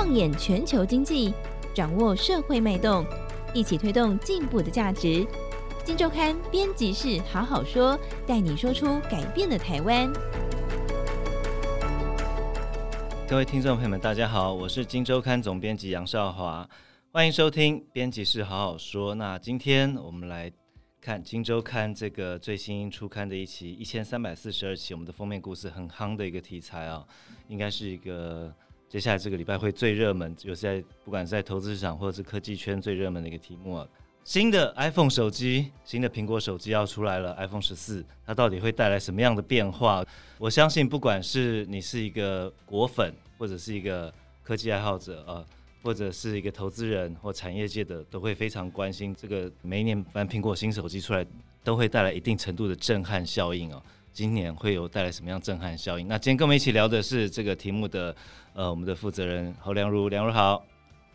放眼全球经济，掌握社会脉动，一起推动进步的价值。金周刊编辑室好好说，带你说出改变的台湾。各位听众朋友们，大家好，我是金周刊总编辑杨少华，欢迎收听编辑室好好说。那今天我们来看金周刊这个最新出刊的一期一千三百四十二期，我们的封面故事很夯的一个题材啊，应该是一个。接下来这个礼拜会最热门，就是在不管是在投资市场或者是科技圈最热门的一个题目啊，新的 iPhone 手机，新的苹果手机要出来了，iPhone 十四，它到底会带来什么样的变化？我相信，不管是你是一个果粉，或者是一个科技爱好者啊，或者是一个投资人或产业界的，都会非常关心这个每一年反正苹果新手机出来，都会带来一定程度的震撼效应哦。今年会有带来什么样震撼效应？那今天跟我们一起聊的是这个题目的。呃，我们的负责人侯良如，良如好，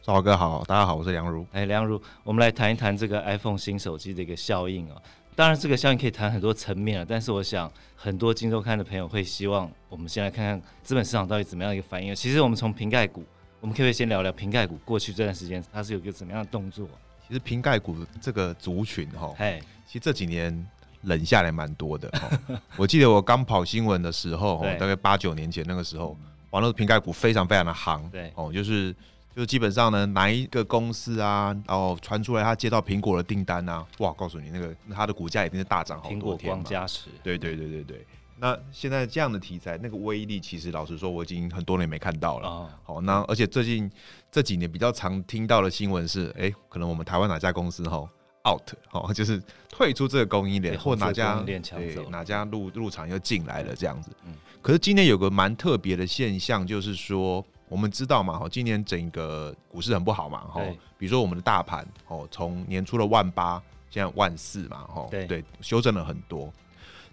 赵华哥好，大家好，我是良如。哎，良如，我们来谈一谈这个 iPhone 新手机的一个效应哦。当然，这个效应可以谈很多层面啊，但是我想很多金周刊的朋友会希望我们先来看看资本市场到底怎么样一个反应。其实我们从瓶盖股，我们可以先聊聊瓶盖股过去这段时间它是有一个怎么样的动作？其实瓶盖股这个族群哈，哎，其实这几年冷下来蛮多的。我记得我刚跑新闻的时候，大概八九年前那个时候。网络瓶盖股非常非常的行，对哦，就是就是基本上呢，哪一个公司啊，然后传出来他接到苹果的订单啊，哇，告诉你那个它的股价一定是大涨好多天。苹果光加持，对对对对对。那现在这样的题材，那个威力其实老实说，我已经很多年没看到了。哦，好，那而且最近这几年比较常听到的新闻是，哎、欸，可能我们台湾哪家公司哈 out，哦，就是退出这个供应链，或哪家对哪家入入场又进来了这样子。嗯。可是今年有个蛮特别的现象，就是说我们知道嘛，哈，今年整个股市很不好嘛，哈，比如说我们的大盘，哦，从年初的万八，现在万四嘛，哈，对，修正了很多。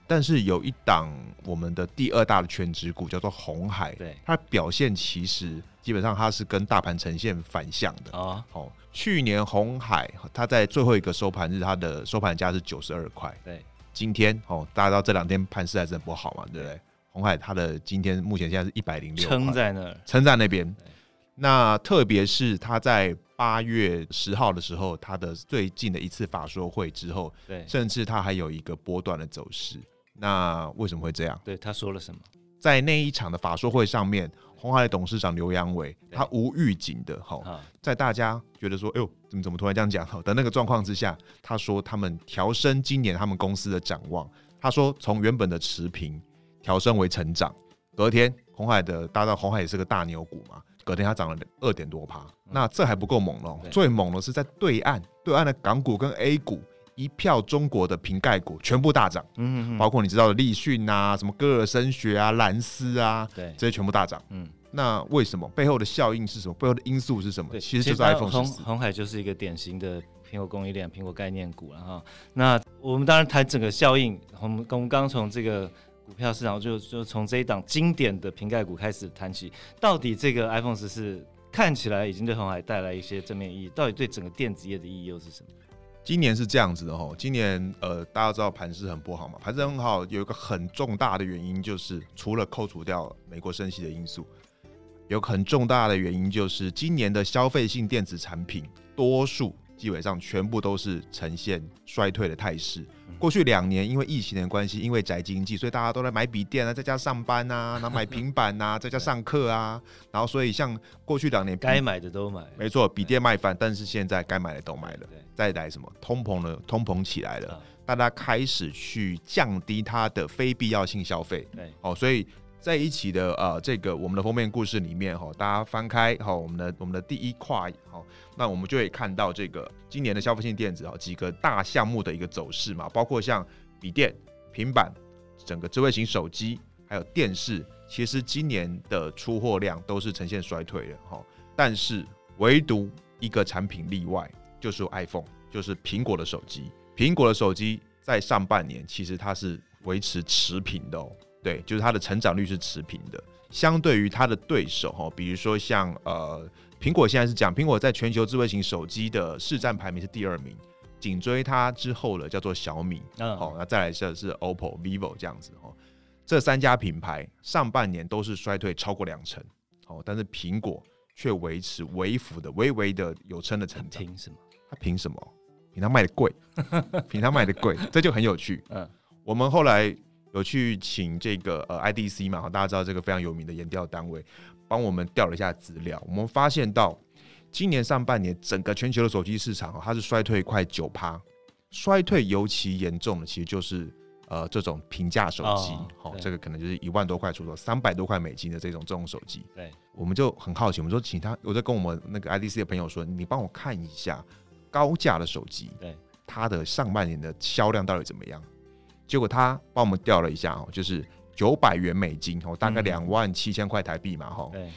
但是有一档我们的第二大的全职股叫做红海，对，它表现其实基本上它是跟大盘呈现反向的啊。哦，去年红海它在最后一个收盘日，它的收盘价是九十二块，对，今天哦，大家知道这两天盘势还是很不好嘛，对不对？红海它的今天目前现在是一百零六，撑在那儿，撑在那边。那特别是它在八月十号的时候，它的最近的一次法说会之后，对，甚至它还有一个波段的走势。那为什么会这样？对，他说了什么？在那一场的法说会上面，鸿海的董事长刘扬伟，他无预警的哈，在大家觉得说，哎呦，怎么怎么突然这样讲？的那个状况之下，他说他们调升今年他们公司的展望。他说从原本的持平。调升为成长，隔天鸿海的，大家知道鸿海也是个大牛股嘛，隔天它涨了二点多趴，嗯、那这还不够猛哦，最猛的是在对岸，对岸的港股跟 A 股一票中国的瓶盖股全部大涨，嗯，嗯，包括你知道的立讯啊，什么歌尔声学啊、蓝思啊，对，这些全部大涨，嗯，那为什么背后的效应是什么？背后的因素是什么？对，其实就是 iPhone 十红，海就是一个典型的苹果供应链、苹果概念股了哈。那我们当然谈整个效应，我们我们刚从这个。股票市场就就从这一档经典的瓶盖股开始谈起，到底这个 iPhone 十四看起来已经对红海带来一些正面意义，到底对整个电子业的意义又是什么？今年是这样子的哈，今年呃大家知道盘势很不好嘛，盘势很好，有一个很重大的原因就是除了扣除掉美国升息的因素，有很重大的原因就是今年的消费性电子产品多数。基本上全部都是呈现衰退的态势。过去两年因为疫情的关系，因为宅经济，所以大家都在买笔电啊，在家上班啊，然后买平板啊，在家 上课啊，然后所以像过去两年该买的都买，没错，笔电卖翻，但是现在该买的都买了。再来什么通膨了，通膨起来了，大家开始去降低它的非必要性消费。对，哦，所以。在一起的呃，这个我们的封面故事里面哈，大家翻开哈，我们的我们的第一块哈，那我们就会看到这个今年的消费性电子哈几个大项目的一个走势嘛，包括像笔电、平板、整个智慧型手机还有电视，其实今年的出货量都是呈现衰退的哈，但是唯独一个产品例外，就是 iPhone，就是苹果的手机，苹果的手机在上半年其实它是维持持平的哦。对，就是它的成长率是持平的，相对于它的对手哈，比如说像呃，苹果现在是讲苹果在全球智慧型手机的市占排名是第二名，紧追它之后的叫做小米，嗯好，那再来是是 OPPO、vivo 这样子哈，这三家品牌上半年都是衰退超过两成，哦，但是苹果却维持微幅的、微微的有撑的成长。凭什么？他凭什么？凭他卖的贵，凭他卖的贵，这就很有趣。嗯，我们后来有去请这个呃 IDC 嘛，大家知道这个非常有名的研调单位，帮我们调了一下资料。我们发现到今年上半年整个全球的手机市场，它是衰退快九趴，衰退尤其严重的其实就是呃这种平价手机，好、哦，这个可能就是一万多块出头，三百多块美金的这种这种手机。对，我们就很好奇，我们说请他，我在跟我们那个 IDC 的朋友说，你帮我看一下。高价的手机，对它的上半年的销量到底怎么样？结果他帮我们调了一下哦，就是九百元美金哦，大概两万七千块台币嘛哈。对，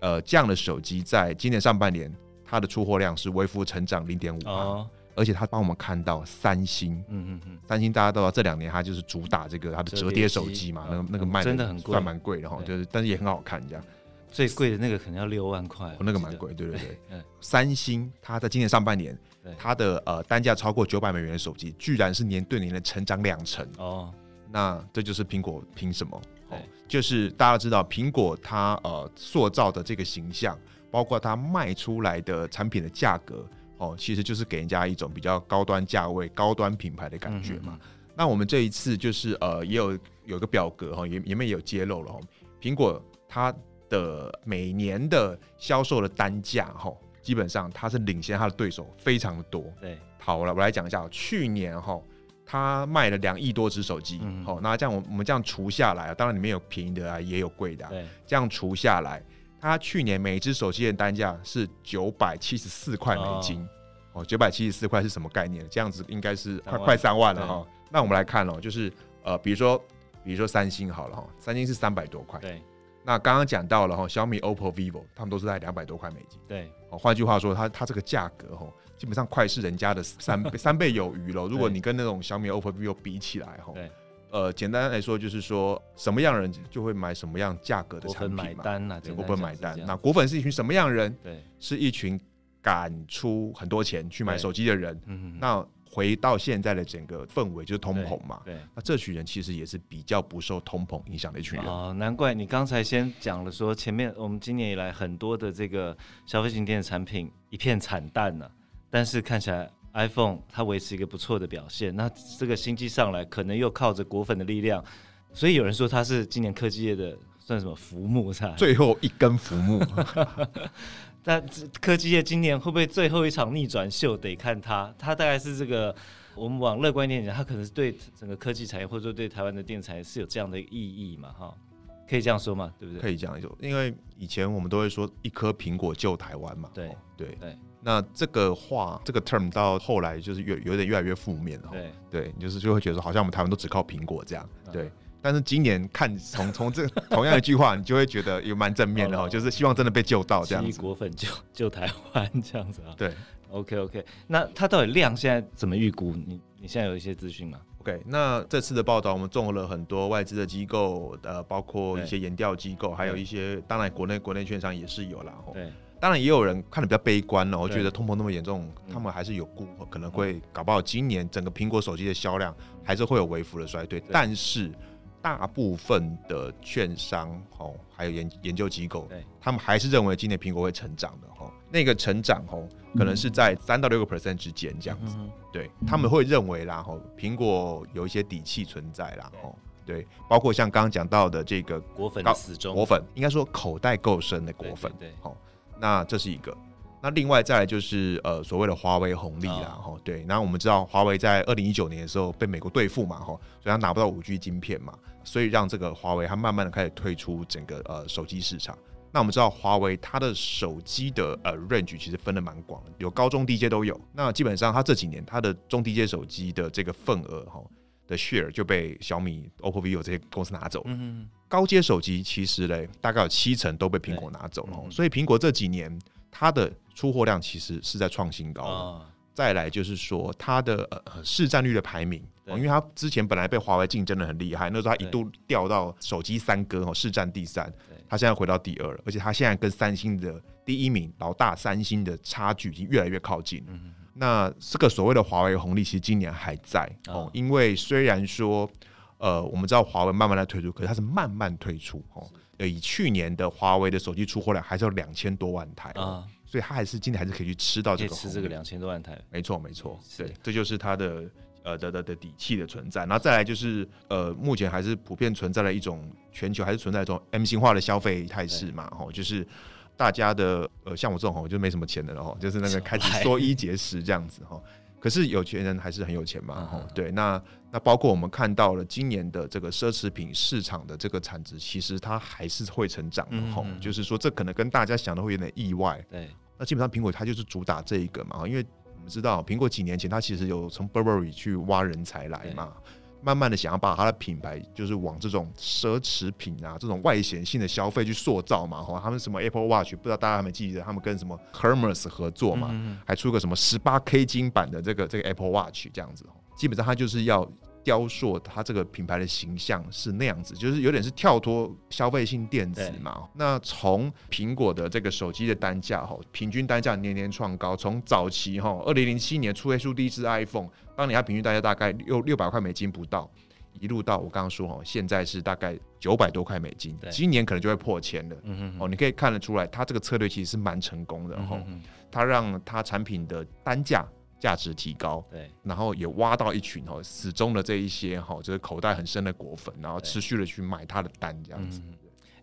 呃，这样的手机在今年上半年，它的出货量是微幅成长零点五啊，而且他帮我们看到三星，嗯嗯嗯，三星大家都知道这两年它就是主打这个它的折叠手机嘛，那个那个卖的真的很贵，算蛮贵的哈，就是但是也很好看这样。最贵的那个可能要六万块，那个蛮贵，对对对。三星它在今年上半年。它的呃单价超过九百美元的手机，居然是年对年的成长两成哦，那这就是苹果凭什么？哦，就是大家知道苹果它呃塑造的这个形象，包括它卖出来的产品的价格哦，其实就是给人家一种比较高端价位、高端品牌的感觉嘛。那我们这一次就是呃也有有一个表格哈，也里面也有揭露了哈，苹果它的每年的销售的单价哈。基本上它是领先它的对手非常的多。对，好了，我来讲一下，去年哈，它卖了两亿多只手机。嗯，好，那这样我我们这样除下来，当然里面有便宜的啊，也有贵的。对，这样除下来，它去年每只手机的单价是九百七十四块美金。哦，九百七十四块是什么概念？这样子应该是快快三万了哈。那我们来看哦，就是呃，比如说比如说三星好了哈，三星是三百多块。对。那刚刚讲到了哈，小米、OPPO、vivo，他们都是在两百多块美金。对，哦，换句话说，它它这个价格哈，基本上快是人家的三倍三倍有余了。如果你跟那种小米、OPPO、vivo 比起来哈，对，呃，简单来说就是说，什么样人就会买什么样价格的产品嘛。买单呐，果粉买单。那果粉是一群什么样人？对，是一群敢出很多钱去买手机的人。嗯，那。回到现在的整个氛围就是通膨嘛，对，对，那这群人其实也是比较不受通膨影响的一群人哦，难怪你刚才先讲了说，前面我们今年以来很多的这个消费型电子产品一片惨淡呢，但是看起来 iPhone 它维持一个不错的表现，那这个新机上来可能又靠着果粉的力量，所以有人说它是今年科技业的算什么浮木是吧？最后一根浮木。那科技业今年会不会最后一场逆转秀？得看它。它大概是这个，我们往乐观一点讲，它可能是对整个科技产业，或者说对台湾的电产业是有这样的意义嘛？哈，可以这样说嘛？对不对？可以这样说，因为以前我们都会说一颗苹果救台湾嘛。对对对。那这个话，这个 term 到后来就是越有点越来越负面了。对对，就是就会觉得说，好像我们台湾都只靠苹果这样。对。但是今年看从 从这同样一句话，你就会觉得有蛮正面的哈，就是希望真的被救到这样子。果粉救救台湾这样子啊？对，OK OK。那它到底量现在怎么预估？你你现在有一些资讯吗？OK，那这次的报道我们综合了很多外资的机构，呃，包括一些研调机构，还有一些当然国内国内券商也是有啦。对，当然也有人看的比较悲观了，我觉得通膨那么严重，他们还是有估可能会搞不好今年整个苹果手机的销量还是会有微幅的衰退，对但是。大部分的券商哦，还有研研究机构，对。他们还是认为今年苹果会成长的哈。那个成长哦，可能是在三到六个 percent 之间这样子。嗯、对，他们会认为啦，哦，苹果有一些底气存在啦，哦，对，包括像刚刚讲到的这个果粉的死忠，果粉应该说口袋够深的果粉，对，好，那这是一个。那另外再来就是呃所谓的华为红利啦，哈、哦，对，那我们知道华为在二零一九年的时候被美国对付嘛，哈，所以它拿不到五 G 晶片嘛，所以让这个华为它慢慢的开始退出整个呃手机市场。那我们知道华为它的手机的呃 range 其实分的蛮广的，有高中低阶都有。那基本上它这几年它的中低阶手机的这个份额哈的 share 就被小米、OPPO、vivo 这些公司拿走了。嗯高阶手机其实嘞大概有七成都被苹果拿走了，嗯、所以苹果这几年。它的出货量其实是在创新高，哦、再来就是说它的呃市占率的排名，因为它之前本来被华为竞争的很厉害，那时候它一度掉到手机三哥哦市占第三，它现在回到第二了，而且它现在跟三星的第一名老大三星的差距已经越来越靠近。嗯、那这个所谓的华为红利其实今年还在哦，哦因为虽然说呃，我们知道华为慢慢在推出，可是它是慢慢推出哦。以去年的华为的手机出货量还是有两千多万台啊，所以它还是今年还是可以去吃到这个，吃这个两千多万台。没错，没错，对，这就是它的呃的的的底气的存在。然后再来就是呃，目前还是普遍存在了一种全球还是存在一种 M 型化的消费态势嘛，吼，就是大家的呃，像我这种吼就没什么钱的了吼，就是那个开始缩衣节食这样子哈。可是有钱人还是很有钱嘛，吼、uh，huh. 对，那那包括我们看到了今年的这个奢侈品市场的这个产值，其实它还是会成长的，吼、嗯，就是说这可能跟大家想的会有点意外，对，那基本上苹果它就是主打这一个嘛，因为我们知道苹果几年前它其实有从 Burberry 去挖人才来嘛。慢慢的想要把它的品牌，就是往这种奢侈品啊，这种外显性的消费去塑造嘛，哈，他们什么 Apple Watch，不知道大家有没有记得，他们跟什么 Hermes 合作嘛，还出个什么十八 K 金版的这个这个 Apple Watch 这样子，基本上它就是要。雕塑它这个品牌的形象是那样子，就是有点是跳脱消费性电子嘛。那从苹果的这个手机的单价哈，平均单价年年创高。从早期哈，二零零七年出出第一支 iPhone，当年它平均单价大概六六百块美金不到，一路到我刚刚说哈，现在是大概九百多块美金，今年可能就会破千了。嗯哼哼哦，你可以看得出来，它这个策略其实是蛮成功的哈。它让它产品的单价。价值提高，对，然后也挖到一群哦死忠的这一些哈，就是口袋很深的果粉，然后持续的去买他的单这样子。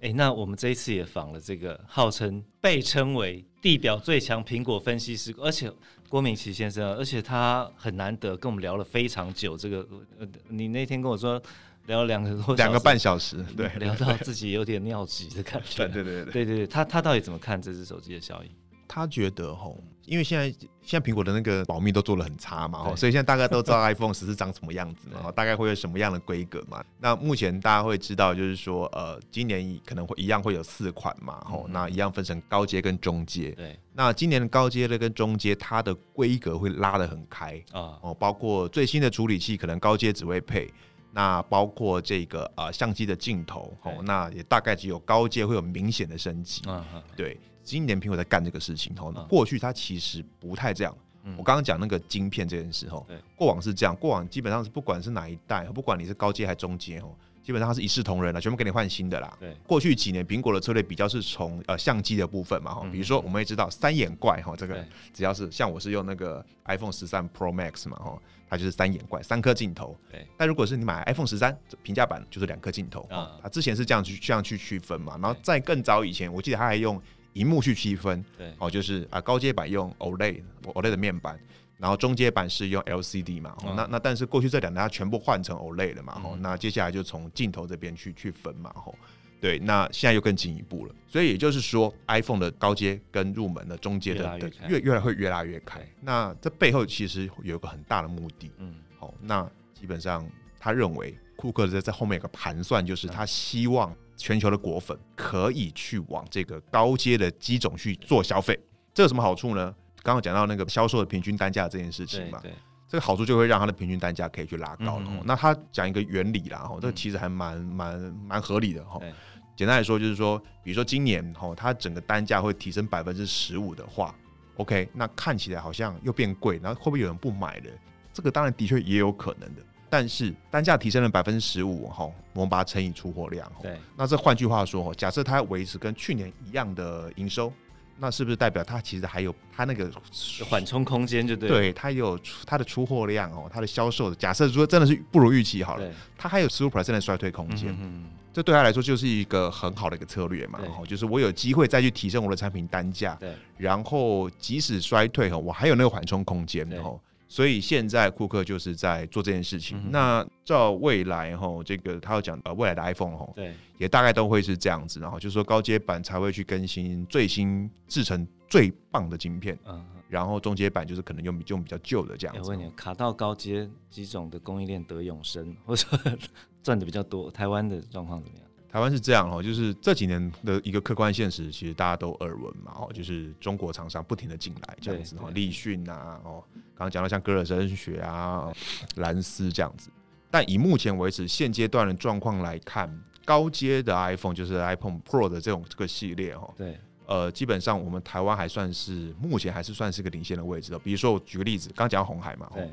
哎、嗯，那我们这一次也访了这个号称被称为地表最强苹果分析师，而且郭明奇先生，而且他很难得跟我们聊了非常久。这个呃，你那天跟我说聊了两个多两个半小时，对，聊到自己有点尿急的感觉。对对对对对，他他到底怎么看这只手机的效应？他觉得吼，因为现在现在苹果的那个保密都做的很差嘛，所以现在大家都知道 iPhone 十四长什么样子嘛，对。大概会有什么样的规格嘛。那目前大家会知道，就是说，呃，今年可能会一样会有四款嘛，吼、嗯，那一样分成高阶跟中阶。对，那今年的高阶的跟中阶，它的规格会拉得很开啊，哦，包括最新的处理器，可能高阶只会配，那包括这个呃相机的镜头，哦，那也大概只有高阶会有明显的升级，嗯、对。今年苹果在干这个事情，吼，过去它其实不太这样。我刚刚讲那个晶片这件事，吼，过往是这样，过往基本上是不管是哪一代，不管你是高阶还是中阶，吼，基本上它是一视同仁了，全部给你换新的啦。对，过去几年苹果的策略比较是从呃相机的部分嘛，哈，比如说我们也知道三眼怪，哈，这个只要是像我是用那个 iPhone 十三 Pro Max 嘛，哈，它就是三眼怪，三颗镜头。对，但如果是你买 iPhone 十三平价版，就是两颗镜头啊。它之前是这样去这样去区分嘛，然后在更早以前，我记得它还用。荧幕去区分，对，哦，就是啊，高阶版用 OLED，OLED 的面板，然后中阶版是用 LCD 嘛，哦、那那但是过去这两代它全部换成 OLED 了嘛，哦、嗯，那接下来就从镜头这边去去分嘛，吼，对，那现在又更进一步了，所以也就是说，iPhone 的高阶跟入门的中阶的越越来会越拉越开，那这背后其实有一个很大的目的，嗯，好，那基本上他认为库克在在后面有个盘算，就是他希望。全球的果粉可以去往这个高阶的机种去做消费，这有什么好处呢？刚刚讲到那个销售的平均单价这件事情嘛，对，对，这个好处就会让它的平均单价可以去拉高了。嗯嗯，那他讲一个原理啦，哈，这个其实还蛮蛮蛮合理的哈。简单来说就是说，比如说今年哈，它整个单价会提升百分之十五的话，OK，那看起来好像又变贵，然后会不会有人不买的？这个当然的确也有可能的。但是单价提升了百分之十五，哈，我们把它乘以出货量，对，那这换句话说，假设它维持跟去年一样的营收，那是不是代表它其实还有它那个缓冲空间？就对，对，它有它的出货量哦，它的销售，假设说真的是不如预期好了，它还有十五 percent 的衰退空间，嗯，嗯，这对他来说就是一个很好的一个策略嘛，哈就是我有机会再去提升我的产品单价，对，然后即使衰退哈，我还有那个缓冲空间，然后。所以现在库克就是在做这件事情。嗯、那照未来哈，这个他要讲呃未来的 iPhone 哈，对，也大概都会是这样子。然后就是说高阶版才会去更新最新制成最棒的晶片，嗯，然后中阶版就是可能用用比较旧的这样子。我问你，卡到高阶几种的供应链得永生，或者赚的比较多，台湾的状况怎么样？台湾是这样哦，就是这几年的一个客观现实，其实大家都耳闻嘛，哦，就是中国厂商不停的进来这样子哈，立讯啊，哦，刚刚讲到像歌尔森学啊、蓝思这样子，但以目前为止现阶段的状况来看，高阶的 iPhone 就是 iPhone Pro 的这种这个系列哈，对，呃，基本上我们台湾还算是目前还是算是个领先的位置的。比如说我举个例子，刚讲红海嘛，对，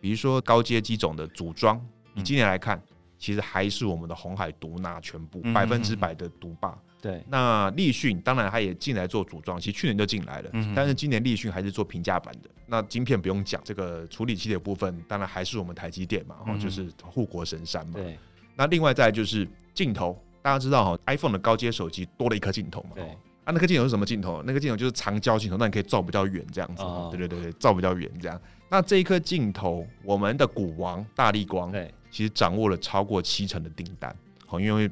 比如说高阶机种的组装，以今年来看。其实还是我们的红海独拿全部百分之百的独霸。对，那立讯当然他也进来做组装，其实去年就进来了，但是今年立讯还是做平价版的。那晶片不用讲，这个处理器的部分当然还是我们台积电嘛，哈，就是护国神山嘛。对，那另外再就是镜头，大家知道哈，iPhone 的高阶手机多了一颗镜头嘛。对，啊，那颗镜头是什么镜头？那个镜头就是长焦镜头，那你可以照比较远这样子。哦，对对对对，照比较远这样。那这一颗镜头，我们的股王大力光，对，其实掌握了超过七成的订单。好，因为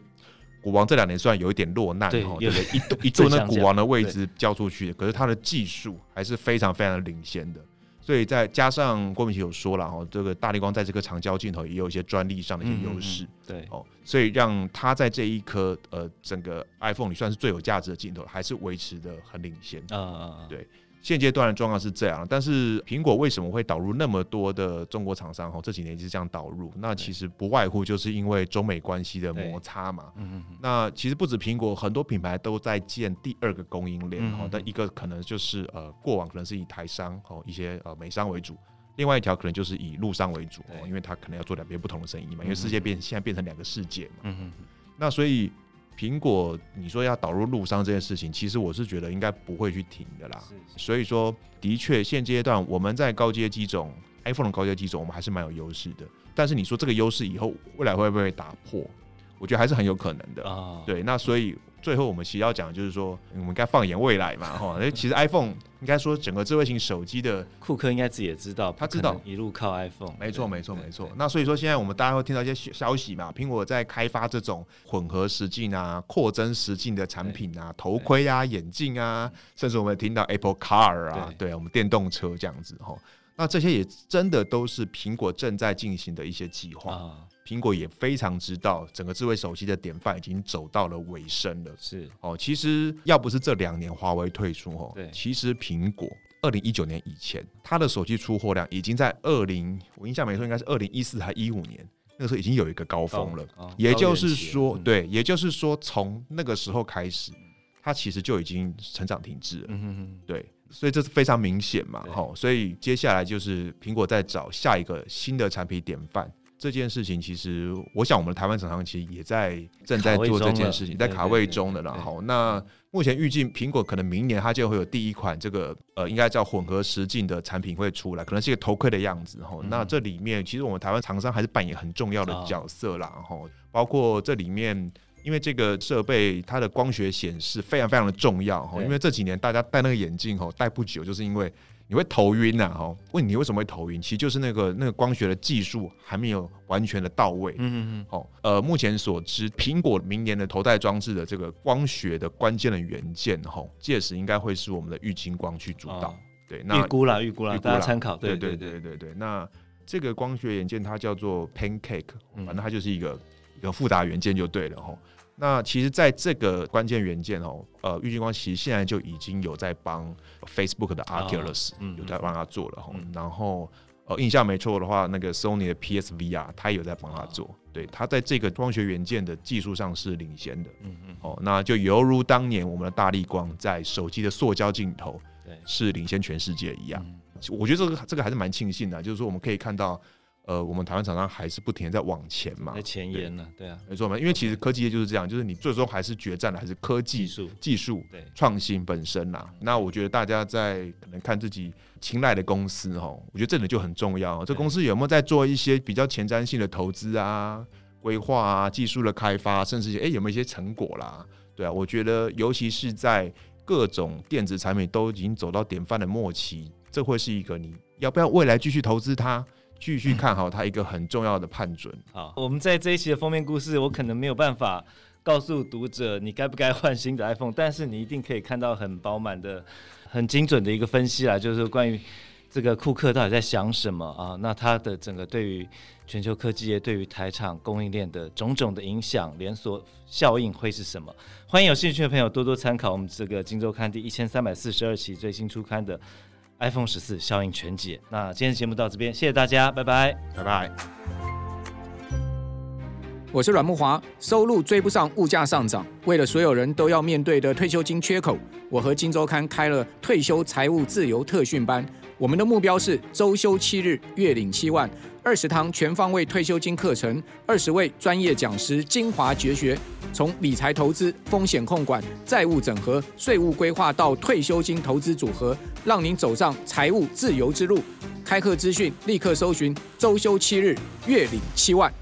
股王这两年虽然有一点落难，对，不对？一一座那古王的位置交出去，可是他的技术还是非常非常的领先的。所以再加上郭明奇有说了哈，这个大力光在这个长焦镜头也有一些专利上的一些优势，对哦，所以让它在这一颗呃整个 iPhone 里算是最有价值的镜头，还是维持的很领先啊啊啊，对。现阶段的状况是这样，但是苹果为什么会导入那么多的中国厂商？哈，这几年一直这样导入，那其实不外乎就是因为中美关系的摩擦嘛。嗯嗯。那其实不止苹果，很多品牌都在建第二个供应链。哈，但一个可能就是呃，过往可能是以台商哦一些呃美商为主，另外一条可能就是以陆商为主，因为他可能要做两边不同的生意嘛。因为世界变现在变成两个世界嘛。嗯嗯。那所以。苹果，你说要导入陆商这件事情，其实我是觉得应该不会去停的啦。所以说，的确现阶段我们在高阶机种，iPhone 的高阶机种，我们还是蛮有优势的。但是你说这个优势以后未来会不会打破？我觉得还是很有可能的啊。对，那所以。最后，我们其实要讲的就是说，我们该放眼未来嘛，哈。其实 iPhone 应该说整个智慧型手机的库克应该自己也知道，他知道一路靠 iPhone。没错，没错，没错。那所以说，现在我们大家会听到一些消息嘛，苹果在开发这种混合实境啊、扩增实境的产品啊，头盔啊、眼镜啊，甚至我们听到 Apple Car 啊，对，我们电动车这样子哈。那这些也真的都是苹果正在进行的一些计划。苹果也非常知道，整个智慧手机的典范已经走到了尾声了。是哦，其实要不是这两年华为退出哦，对，其实苹果二零一九年以前，它的手机出货量已经在二零，我印象没错，应该是二零一四还一五年，那个时候已经有一个高峰了。哦哦、也就是说，嗯、对，也就是说，从那个时候开始，它其实就已经成长停滞了。嗯哼哼，对，所以这是非常明显嘛。哈，所以接下来就是苹果在找下一个新的产品典范。这件事情其实，我想我们的台湾厂商其实也在正在做这件事情，在卡位中的。然后，那目前预计苹果可能明年它就会有第一款这个呃，应该叫混合实境的产品会出来，可能是一个头盔的样子。然后，那这里面其实我们台湾厂商还是扮演很重要的角色啦。然后，包括这里面，因为这个设备它的光学显示非常非常的重要。哈，因为这几年大家戴那个眼镜哈，戴不久，就是因为。你会头晕呐？哈，问你为什么会头晕？其实就是那个那个光学的技术还没有完全的到位。嗯嗯嗯。好，呃，目前所知，苹果明年的头戴装置的这个光学的关键的元件，哈，届时应该会是我们的郁金光去主导。对，那预估啦，预估啦，大家参考。对对对对对。那这个光学元件它叫做 Pancake，反正它就是一个一个复杂元件就对了，哈。那其实，在这个关键元件哦，呃，玉晶光其实现在就已经有在帮 Facebook 的 Oculus 有在帮他做了哈。然后，呃，印象没错的话，那个 Sony 的 PSVR 他也有在帮他做。对，他在这个光学元件的技术上是领先的。嗯嗯。哦，那就犹如当年我们的大力光在手机的塑胶镜头，对，是领先全世界一样。我觉得这个这个还是蛮庆幸的，就是说我们可以看到。呃，我们台湾厂商还是不停在往前嘛，在前沿呢，对啊，没错嘛，因为其实科技业就是这样，就是你最终还是决战的还是科技术、技术、对创新本身呐。那我觉得大家在可能看自己青睐的公司哦，我觉得这点就很重要。这公司有没有在做一些比较前瞻性的投资啊、规划啊、技术的开发，甚至哎有没有一些成果啦？对啊，我觉得尤其是在各种电子产品都已经走到典范的末期，这会是一个你要不要未来继续投资它？继续看好它一个很重要的判准。好，我们在这一期的封面故事，我可能没有办法告诉读者你该不该换新的 iPhone，但是你一定可以看到很饱满的、很精准的一个分析啦，就是关于这个库克到底在想什么啊？那他的整个对于全球科技业、对于台厂供应链的种种的影响、连锁效应会是什么？欢迎有兴趣的朋友多多参考我们这个《今周刊》第一千三百四十二期最新出刊的。iPhone 十四效应全解。那今天的节目到这边，谢谢大家，拜拜，拜拜。我是阮木华，收入追不上物价上涨，为了所有人都要面对的退休金缺口，我和金周刊开了退休财务自由特训班。我们的目标是周休七日，月领七万。二十堂全方位退休金课程，二十位专业讲师精华绝学，从理财投资、风险控管、债务整合、税务规划到退休金投资组合，让您走上财务自由之路。开课资讯立刻搜寻周休七日，月领七万。